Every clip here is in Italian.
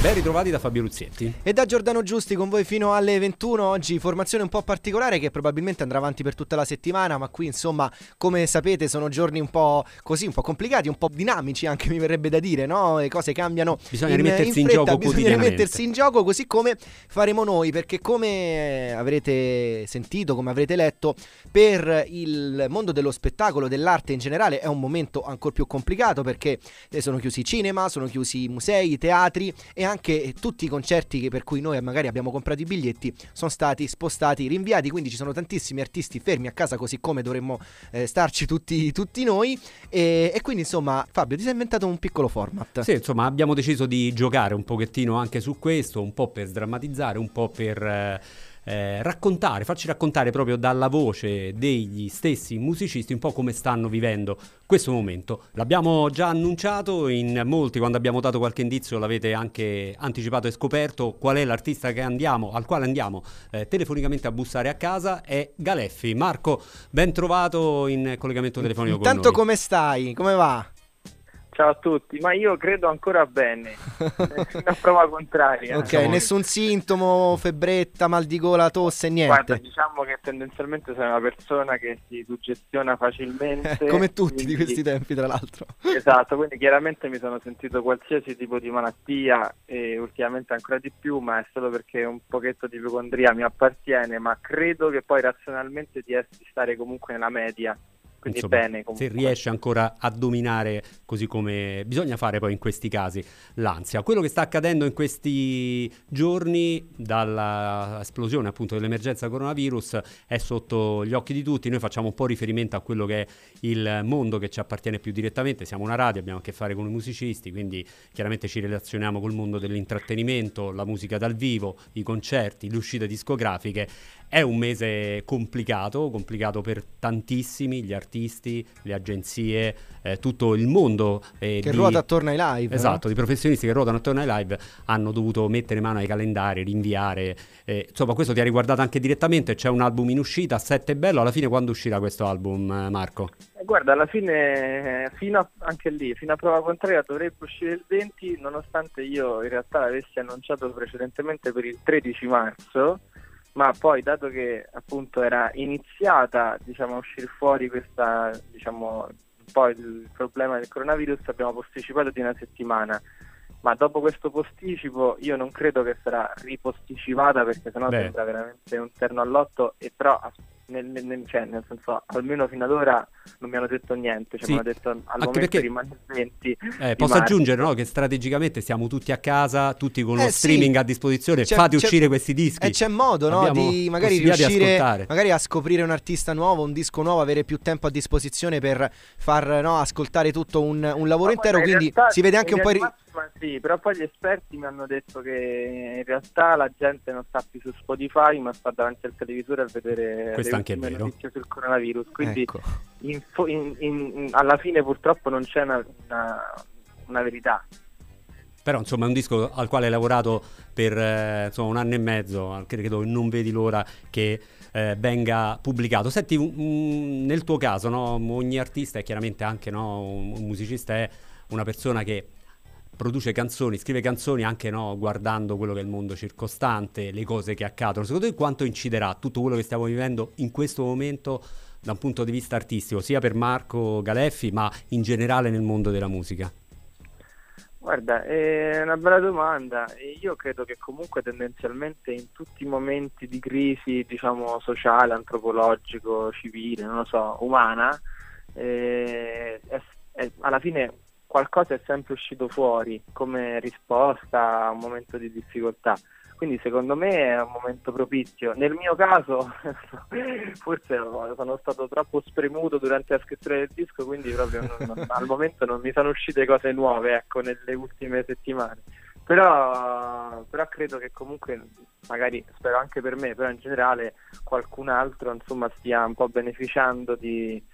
Ben ritrovati da Fabio Luzzietti. E da Giordano Giusti con voi fino alle 21. Oggi formazione un po' particolare che probabilmente andrà avanti per tutta la settimana, ma qui insomma, come sapete, sono giorni un po' così, un po' complicati, un po' dinamici anche mi verrebbe da dire, no? Le cose cambiano. Bisogna in, rimettersi in, in fretta, gioco Bisogna rimettersi in gioco così come faremo noi, perché come avrete sentito, come avrete letto, per il mondo dello spettacolo, dell'arte in generale è un momento ancora più complicato perché sono chiusi i cinema, sono chiusi i musei, i teatri e anche tutti i concerti per cui noi magari abbiamo comprato i biglietti sono stati spostati, rinviati, quindi ci sono tantissimi artisti fermi a casa così come dovremmo eh, starci tutti, tutti noi e, e, quindi insomma Fabio ti sei inventato un piccolo format. Sì, insomma abbiamo deciso di giocare un pochettino anche su questo, un po' per sdrammatizzare, un po' per... Eh eh, raccontare, farci raccontare proprio dalla voce degli stessi musicisti un po' come stanno vivendo questo momento. L'abbiamo già annunciato in molti, quando abbiamo dato qualche indizio l'avete anche anticipato e scoperto qual è l'artista andiamo, al quale andiamo eh, telefonicamente a bussare a casa, è Galeffi. Marco, ben trovato in collegamento telefonico Intanto con noi. come stai? Come va? Ciao a tutti, ma io credo ancora bene, una prova contraria. Ok, diciamo. nessun sintomo, febbretta, mal di gola, tosse, niente. Guarda, diciamo che tendenzialmente sei una persona che si suggestiona facilmente. Come tutti quindi... di questi tempi, tra l'altro. Esatto, quindi chiaramente mi sono sentito qualsiasi tipo di malattia e ultimamente ancora di più, ma è solo perché un pochetto di ipocondria mi appartiene, ma credo che poi razionalmente di stare comunque nella media quindi Insomma, bene comunque. se riesce ancora a dominare così come bisogna fare poi in questi casi l'ansia. Quello che sta accadendo in questi giorni dall'esplosione appunto dell'emergenza coronavirus è sotto gli occhi di tutti, noi facciamo un po' riferimento a quello che è il mondo che ci appartiene più direttamente, siamo una radio, abbiamo a che fare con i musicisti, quindi chiaramente ci relazioniamo col mondo dell'intrattenimento, la musica dal vivo, i concerti, le uscite discografiche. È un mese complicato, complicato per tantissimi, gli artisti, le agenzie, eh, tutto il mondo. Eh, che di, ruota attorno ai live. Esatto, no? di professionisti che ruotano attorno ai live hanno dovuto mettere mano ai calendari, rinviare. Eh, insomma, questo ti ha riguardato anche direttamente, c'è un album in uscita, sette bello, alla fine quando uscirà questo album, eh, Marco? Eh, guarda, alla fine, fino a, anche lì, fino a prova contraria dovrebbe uscire il 20, nonostante io in realtà l'avessi annunciato precedentemente per il 13 marzo ma poi dato che appunto era iniziata diciamo, a uscire fuori questa, diciamo, poi il problema del coronavirus abbiamo posticipato di una settimana ma dopo questo posticipo io non credo che sarà riposticipata perché sennò Beh. sembra veramente un terno all'otto e però nel, nel, cioè, nel, senso, almeno fino ad ora non mi hanno detto niente, cioè sì. mi hanno detto al Anche momento perché, rimane 20. Eh, posso marzo. aggiungere no, che strategicamente siamo tutti a casa, tutti con eh, lo streaming sì. a disposizione, c'è, fate c'è, uscire questi dischi. E c'è modo no, di magari riuscire magari a scoprire un artista nuovo, un disco nuovo, avere più tempo a disposizione per far no, ascoltare tutto un, un lavoro ma intero, quindi realtà, si vede anche un po'... Ri- ma sì, però poi gli esperti mi hanno detto che in realtà la gente non sta più su Spotify, ma sta davanti al televisore a vedere Questo le anche è vero. notizie sul coronavirus. Quindi ecco. in, in, in, alla fine purtroppo non c'è una, una, una, verità. Però insomma è un disco al quale hai lavorato per eh, insomma, un anno e mezzo, credo non vedi l'ora che eh, venga pubblicato. Senti, un, nel tuo caso no, ogni artista e chiaramente anche no, un musicista è una persona che produce canzoni, scrive canzoni anche no, guardando quello che è il mondo circostante, le cose che accadono. Secondo te quanto inciderà tutto quello che stiamo vivendo in questo momento da un punto di vista artistico, sia per Marco Galeffi, ma in generale nel mondo della musica? Guarda, è una bella domanda io credo che comunque tendenzialmente in tutti i momenti di crisi, diciamo, sociale, antropologico, civile, non lo so, umana, eh, è, è, alla fine qualcosa è sempre uscito fuori come risposta a un momento di difficoltà. Quindi secondo me è un momento propizio. Nel mio caso forse sono stato troppo spremuto durante la scrittura del disco, quindi proprio non, al momento non mi sono uscite cose nuove ecco, nelle ultime settimane. Però, però, credo che comunque, magari spero anche per me, però in generale qualcun altro insomma stia un po' beneficiando di,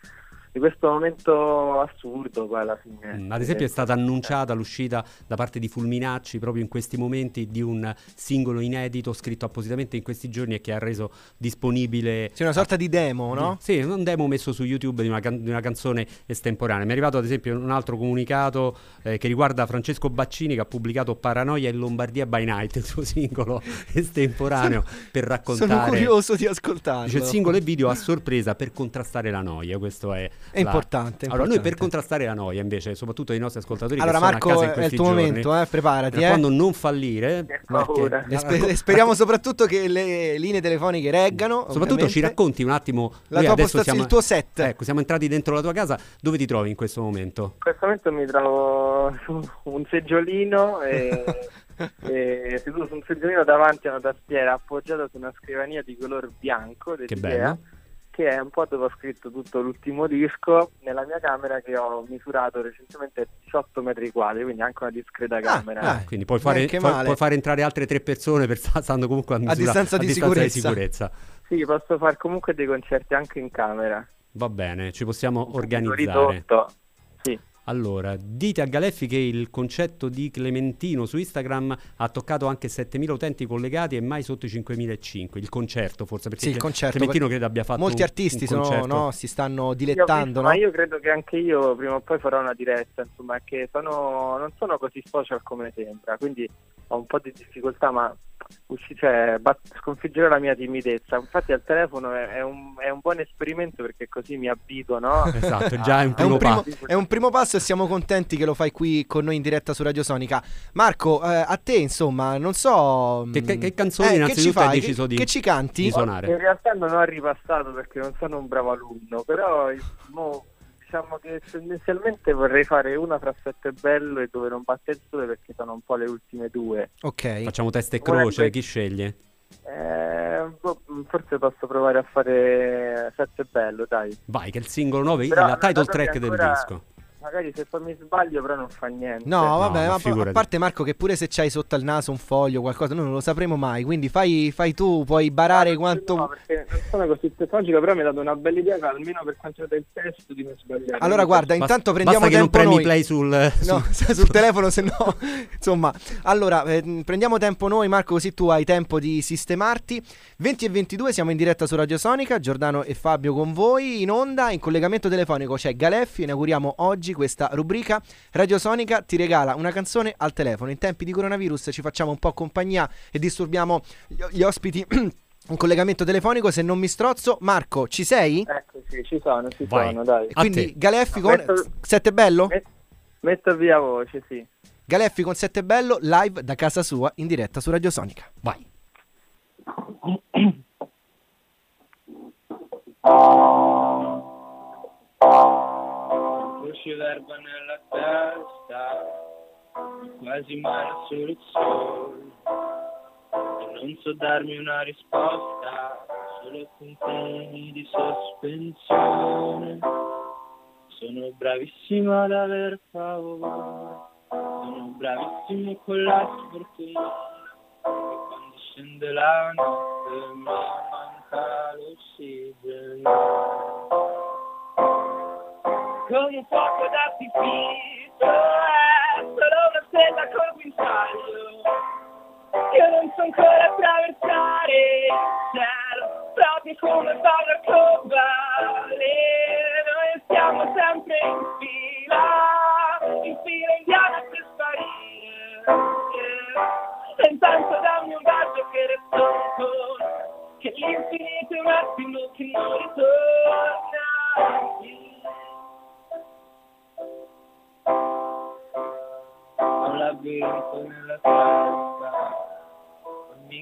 di questo momento assurdo poi alla fine. Mm, ad esempio è stata annunciata l'uscita da parte di Fulminacci proprio in questi momenti di un singolo inedito scritto appositamente in questi giorni e che ha reso disponibile... C'è una sorta di demo, no? Sì, un demo messo su YouTube di una, can- di una canzone estemporanea. Mi è arrivato ad esempio un altro comunicato eh, che riguarda Francesco Baccini che ha pubblicato Paranoia in Lombardia by Night, il suo singolo estemporaneo per raccontare... Sono curioso di ascoltarlo. Dice il singolo e video a sorpresa per contrastare la noia, questo è... È importante. Allora, noi per importante. contrastare la noia, invece, soprattutto i nostri ascoltatori Allora, che sono Marco, a casa in è il tuo giorni, momento, eh, preparati. per eh. quando non fallire, Che perché- paura. E spe- e speriamo soprattutto che le linee telefoniche reggano. soprattutto ovviamente. ci racconti un attimo La tua postazione, siamo, il tuo set. Ecco, siamo entrati dentro la tua casa, dove ti trovi in questo momento? In questo momento mi trovo su un seggiolino e, e seduto su un seggiolino davanti a una tastiera appoggiata su una scrivania di color bianco Che bello. Che è un po' dove ho scritto tutto l'ultimo disco nella mia camera che ho misurato recentemente 18 metri quadri, quindi anche una discreta camera. ah. Quindi puoi fare, neanche puoi- fare entrare altre tre persone per sta- stando comunque a, misura- distanza a di distanza di sicurezza. sicurezza. Sì, posso fare comunque dei concerti anche in camera. Va bene, ci possiamo organizzare. Ridotto. Sì. Allora, dite a Galeffi che il concetto di Clementino su Instagram ha toccato anche 7.000 utenti collegati e mai sotto i 5.500. Il concerto forse, perché Sì, il concerto, Clementino credo abbia fatto Molti artisti un sono, no, si stanno Io dilettando. visto, no? Ma io credo che anche io prima o poi farò una diretta, insomma, che sono, non sono così social come sembra, quindi ho un po' di difficoltà, ma cioè, bat- sconfiggere la mia timidezza. Infatti al telefono è, è un, è un buon esperimento perché così mi abituo, no? Esatto, già è un È un, primo primo, passo. è un primo passo e siamo contenti che lo fai qui con noi in diretta su Radio Sonica. Marco, eh, a te insomma, non so... Che- che- mm, che canzoni che innanzitutto ci hai fai? deciso Che- di- Che ci canti? di suonare? In realtà non ho ripassato perché non sono un bravo alunno, però mo, diciamo che tendenzialmente vorrei fare una fra Sette Bello e Dove non batte il sole perché sono un po' le ultime due. Ok. Facciamo testa e croce, chi sceglie? Eh, boh, forse posso provare a fare Sette Bello, dai. Vai, che è il singolo 9, Però, la title che track del ancora- disco. Magari se poi mi sbaglio però non fa niente. No, vabbè, ma ma a figurati. parte Marco che pure se c'hai sotto al naso un foglio o qualcosa, noi non lo sapremo mai, quindi fai, fai tu, puoi barare quanto... No, perché non sono così tecnologica, però mi ha dato una bella idea, almeno per quanto riguarda il testo, di non sbagliare. Allora guarda, Basta- intanto prendiamo basta che non tempo premi noi. play sul, No, sul- sul telefono se no. Insomma, allora eh, prendiamo tempo noi, Marco, così tu hai tempo di sistemarti. 20 e 22 siamo in diretta su Radio Sonica, Giordano e Fabio con voi in onda, in collegamento telefonico c'è Galeffi, inauguriamo oggi questa rubrica. Radio Sonica ti regala una canzone al telefono. In tempi di coronavirus ci facciamo un po' compagnia e disturbiamo gli, gli ospiti in collegamento telefonico. Se non mi strozzo, Marco, ci sei? Ecco, sì, ci sono, ci Vai. sono, dai. Quindi. Galeffi con Metto- Sette Bello? Met- metto via voce, sì. Galeffi con Sette Bello live da casa sua in diretta su Radio Sonica. Vai. Voce verba nella testa, quasi male sul sole. E non so darmi una risposta, solo puntini di sospensione. Sono bravissimo ad aver paura, sono bravissimo con la sfortuna. E quando scende la notte mi manca l'ossigeno con un fuoco d'artificio è solo una stella col guinzaglio io non so ancora attraversare il cielo proprio come Paolo Cobale noi stiamo sempre in fila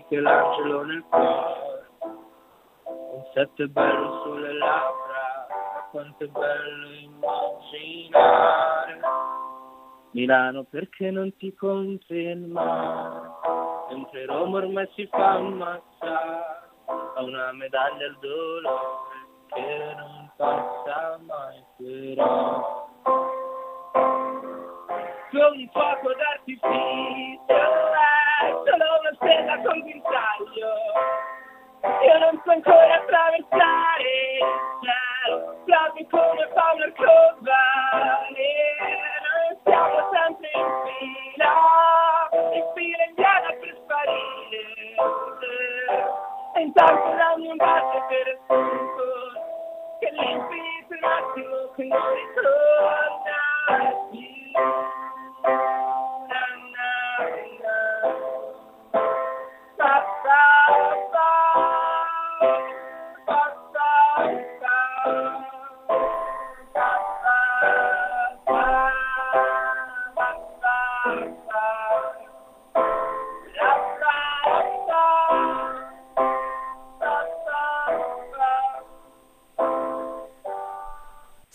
Michelangelo nel cuore, un sette bello sulle labbra, quanto è bello immaginare. Milano perché non ti compri il mare, mentre Roma ormai si fa ammazzare, ha una medaglia al dolore che non passa mai però con fuoco d'artificio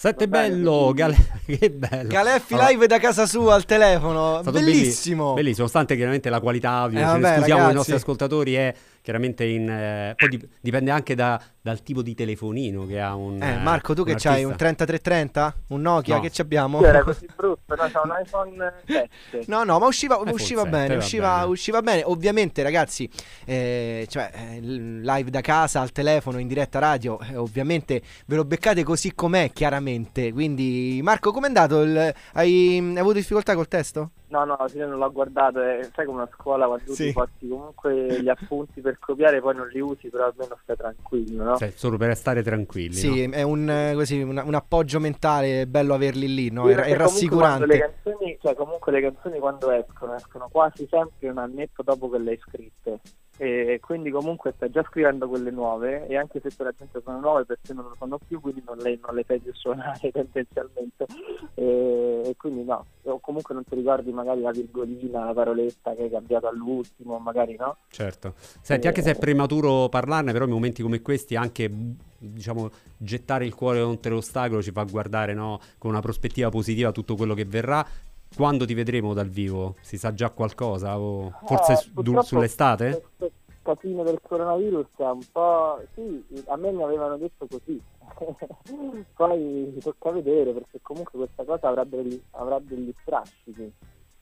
Sette bello, Gale- che bello. Galeffi Allora, live da casa sua al telefono. Bellissimo. belli- Bellissimo, nonostante chiaramente la qualità audio, Eh, vabbè, scusiamo ragazzi. nostri ascoltatori, è chiaramente in... eh, poi dip- dipende anche da- dal tipo di telefonino che ha un... Eh, Marco, tu che un c'hai? Un artista. 3330? Un Nokia? No. Che ci abbiamo? Sì, era così brutto, no? C'ho un iPhone 7. No, no, ma usciva, iPhone usciva 7, bene, va usciva, bene. usciva bene. Ovviamente, ragazzi, eh, cioè, eh, live da casa, al telefono, in diretta radio, eh, ovviamente ve lo beccate così com'è, chiaramente. Quindi, Marco, com'è andato? Il- hai, hai avuto difficoltà col testo? No, no, alla fine non l'ho guardato, è, sai come una scuola quando tu Sì. ti porti comunque gli appunti per copiare poi non li usi, però almeno stai tranquillo, no? Cioè, solo per stare tranquilli. Sì, no? è un, eh, così, un, un appoggio mentale, è bello averli lì, no? Sì, È, è quando Le rassicurante. canzoni, cioè comunque le canzoni quando escono, escono quasi sempre un annetto dopo che le hai scritte. E quindi comunque stai già scrivendo quelle nuove e anche se per la gente sono nuove per te non lo sono più, quindi non le, non le fai più suonare tendenzialmente. E, e quindi no, o comunque non ti ricordi magari la virgolina, la paroletta che hai cambiato all'ultimo, magari no? Certo. Senti, anche se è prematuro parlarne, però in momenti come questi anche diciamo gettare il cuore contro l'ostacolo ci fa guardare no, con una prospettiva positiva tutto quello che verrà. Quando ti vedremo dal vivo? Si sa già qualcosa? O forse Eh, du- sull'estate? Questo casino del coronavirus è un po'... Sì, a me mi avevano detto così. Poi tocca vedere perché comunque questa cosa avrà degli, avrà degli strascichi.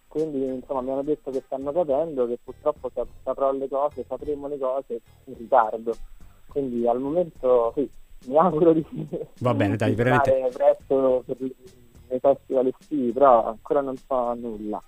Quindi insomma mi hanno detto che stanno capendo che purtroppo sap- saprò le cose, sapremo le cose in ritardo. Quindi al momento sì, mi auguro di Va bene, dai, veramente- presto per i i festival estivi, però ancora non so nulla.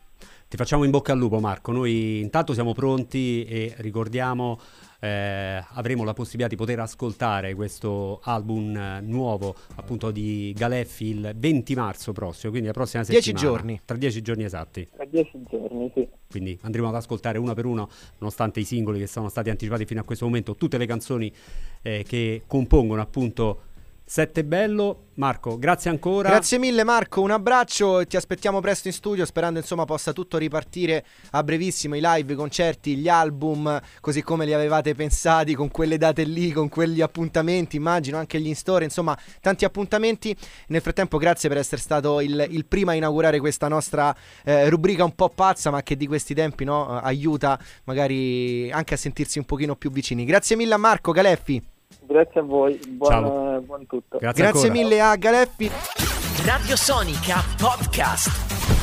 Ti facciamo in bocca al lupo Marco, noi intanto siamo pronti e ricordiamo eh, avremo la possibilità di poter ascoltare questo album eh, nuovo appunto di Galeffi il 20 marzo prossimo, quindi la prossima Dieci settimana. giorni. Tra dieci giorni esatti. Tra dieci giorni, sì. Quindi andremo ad ascoltare uno per uno, nonostante i singoli che sono stati anticipati fino a questo momento, tutte le canzoni eh, che compongono appunto Sette Bello. Marco, grazie ancora. Grazie mille Marco, un abbraccio ti aspettiamo presto in studio sperando insomma possa tutto ripartire a brevissimo, i live, i concerti, gli album, così come li avevate pensati con quelle date lì, con quegli appuntamenti, immagino anche gli in store, insomma tanti appuntamenti. Nel frattempo grazie per essere stato il, il primo a inaugurare questa nostra eh, rubrica un po' pazza ma che di questi tempi no, aiuta magari anche a sentirsi un pochino più vicini. Grazie mille a Marco Galeffi, Grazie a voi, buon, Ciao. eh, buon tutto. Grazie, grazie mille a Galeffi. Radio Sonica Podcast.